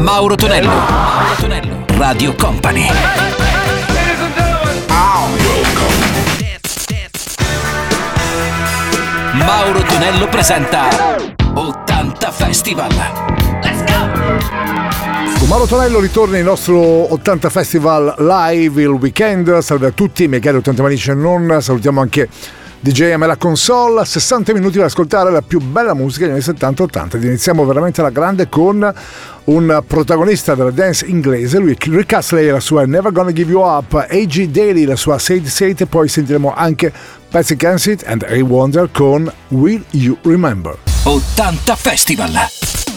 Mauro Tonello. Mauro Tonello. Radio Company. Mauro Tonello presenta 80 Festival. Con Mauro Tonello ritorna il nostro 80 Festival live il weekend. Salve a tutti, miei cari 80 manici e non. Salutiamo anche DJ la console, 60 minuti per ascoltare la più bella musica degli anni 70-80. Iniziamo veramente alla grande con un protagonista della dance inglese, lui Rick Astley la sua Never Gonna Give You Up, A.G. Daly la sua Say It e poi sentiremo anche Patsy Kensit and A Wonder con Will You Remember. 80 Festival!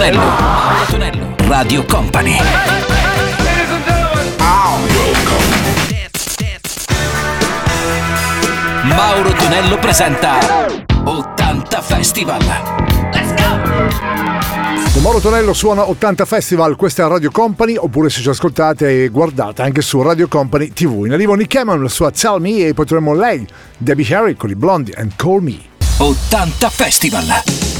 Antonello. Tonello. Radio Company. Mauro Tonello presenta 80 Festival. Let's go! Mauro Tonello suona 80 Festival, questa è Radio Company, oppure se ci ascoltate e guardate anche su Radio Company TV. In arrivo Nick Cameron, la sua Tell Me e poi troviamo lei, Debbie Harry con i Blondie and Call Me. 80 Festival.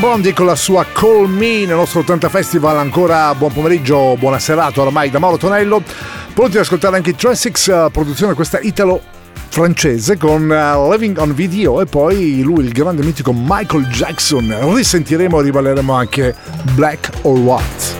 Bondi con la sua Call Me nel nostro 80 Festival. Ancora buon pomeriggio, buona serata ormai da Mauro Tonello. Pronti ad ascoltare anche Transix, eh, produzione questa italo francese con eh, Living on Video e poi lui, il grande mitico Michael Jackson. Risentiremo e rivaleremo anche Black or White.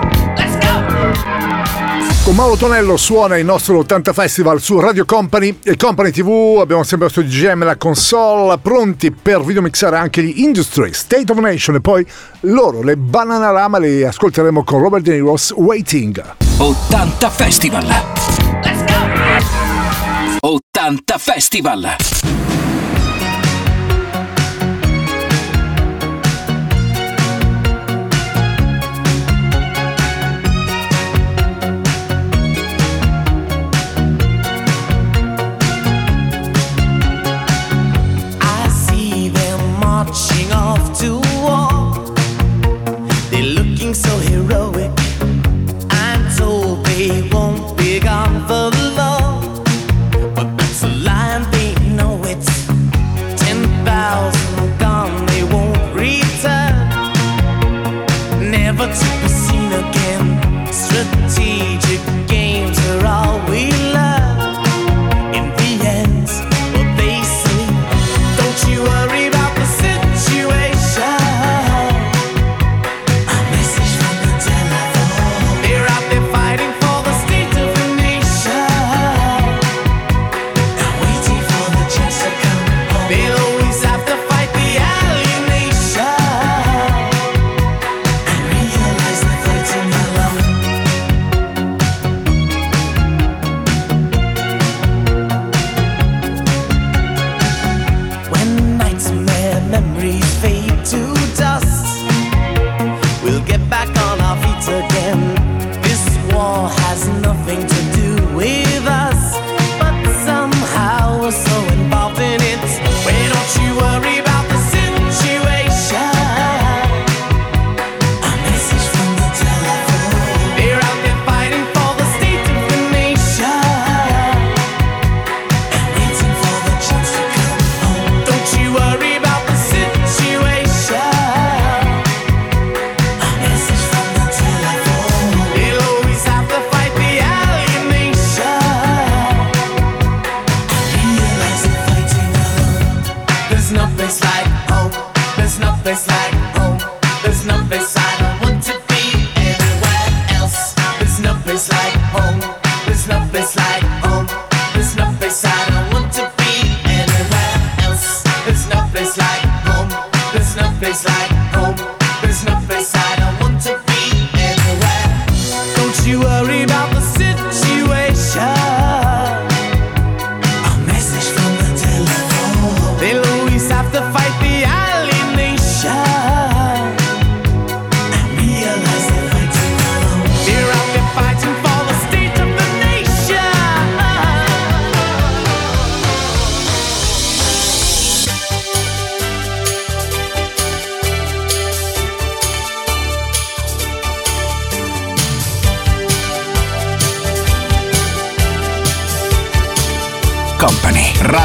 Ecco, Mauro Tonello suona il nostro 80 Festival su Radio Company e Company TV. Abbiamo sempre il studio GM e la console pronti per videomixare anche gli Industry, State of Nation e poi loro, le Bananarama, le ascolteremo con Robert De Niro's Waiting. 80 Festival! Let's go! 80 Festival! off to it's like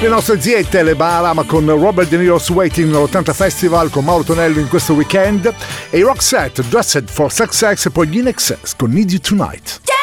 Le nostre ziette, le Baharam con Robert De Niro's Waiting all'80 Festival con Mauro Tonello in questo weekend e i Roxette Dressed for Success e poi gli Inexcess con Need You Tonight. Yeah!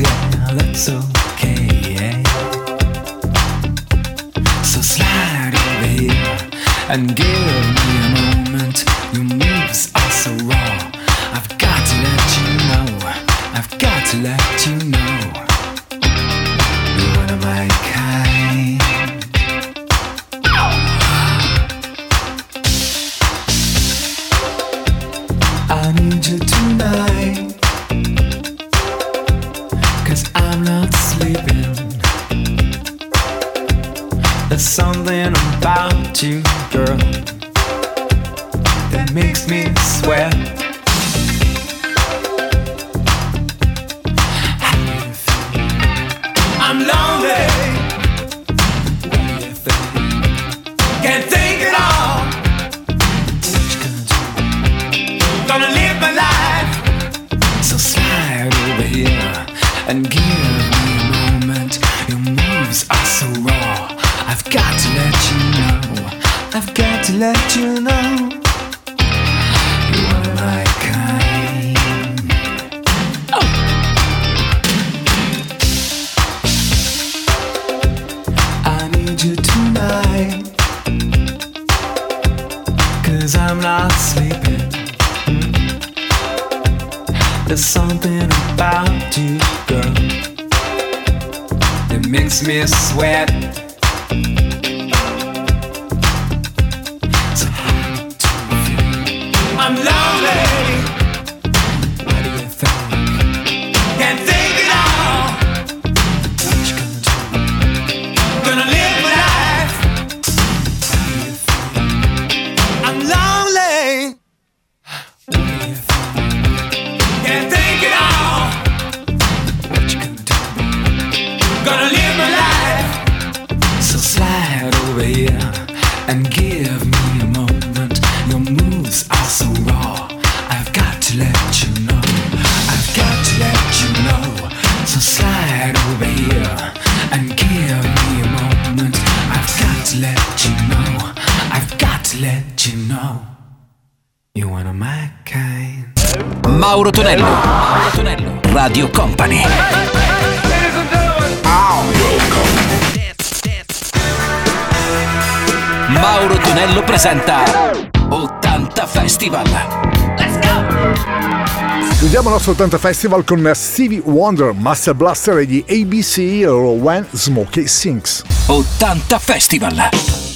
yeah, that's okay, yeah. So slide over here and give me a moment. Your moves are so raw. I've got to let you know. I've got to let you know. You wanna make makes me sweat. Radio Company. Mauro Tonello presenta 80 Festival. Let's go! Chiudiamo il nostro 80 Festival con Stevie Wonder, Master Blaster e gli ABC When Smokey Sinks. 80 Festival.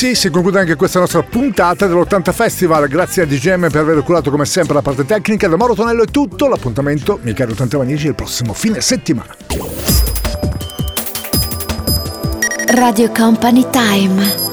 ragazzi, si conclude anche questa nostra puntata dell'80 Festival. Grazie a DGM per aver curato come sempre la parte tecnica. Da Mauro Tonello è tutto. L'appuntamento, miei cari 80 amici, il prossimo fine settimana. Radio Company Time.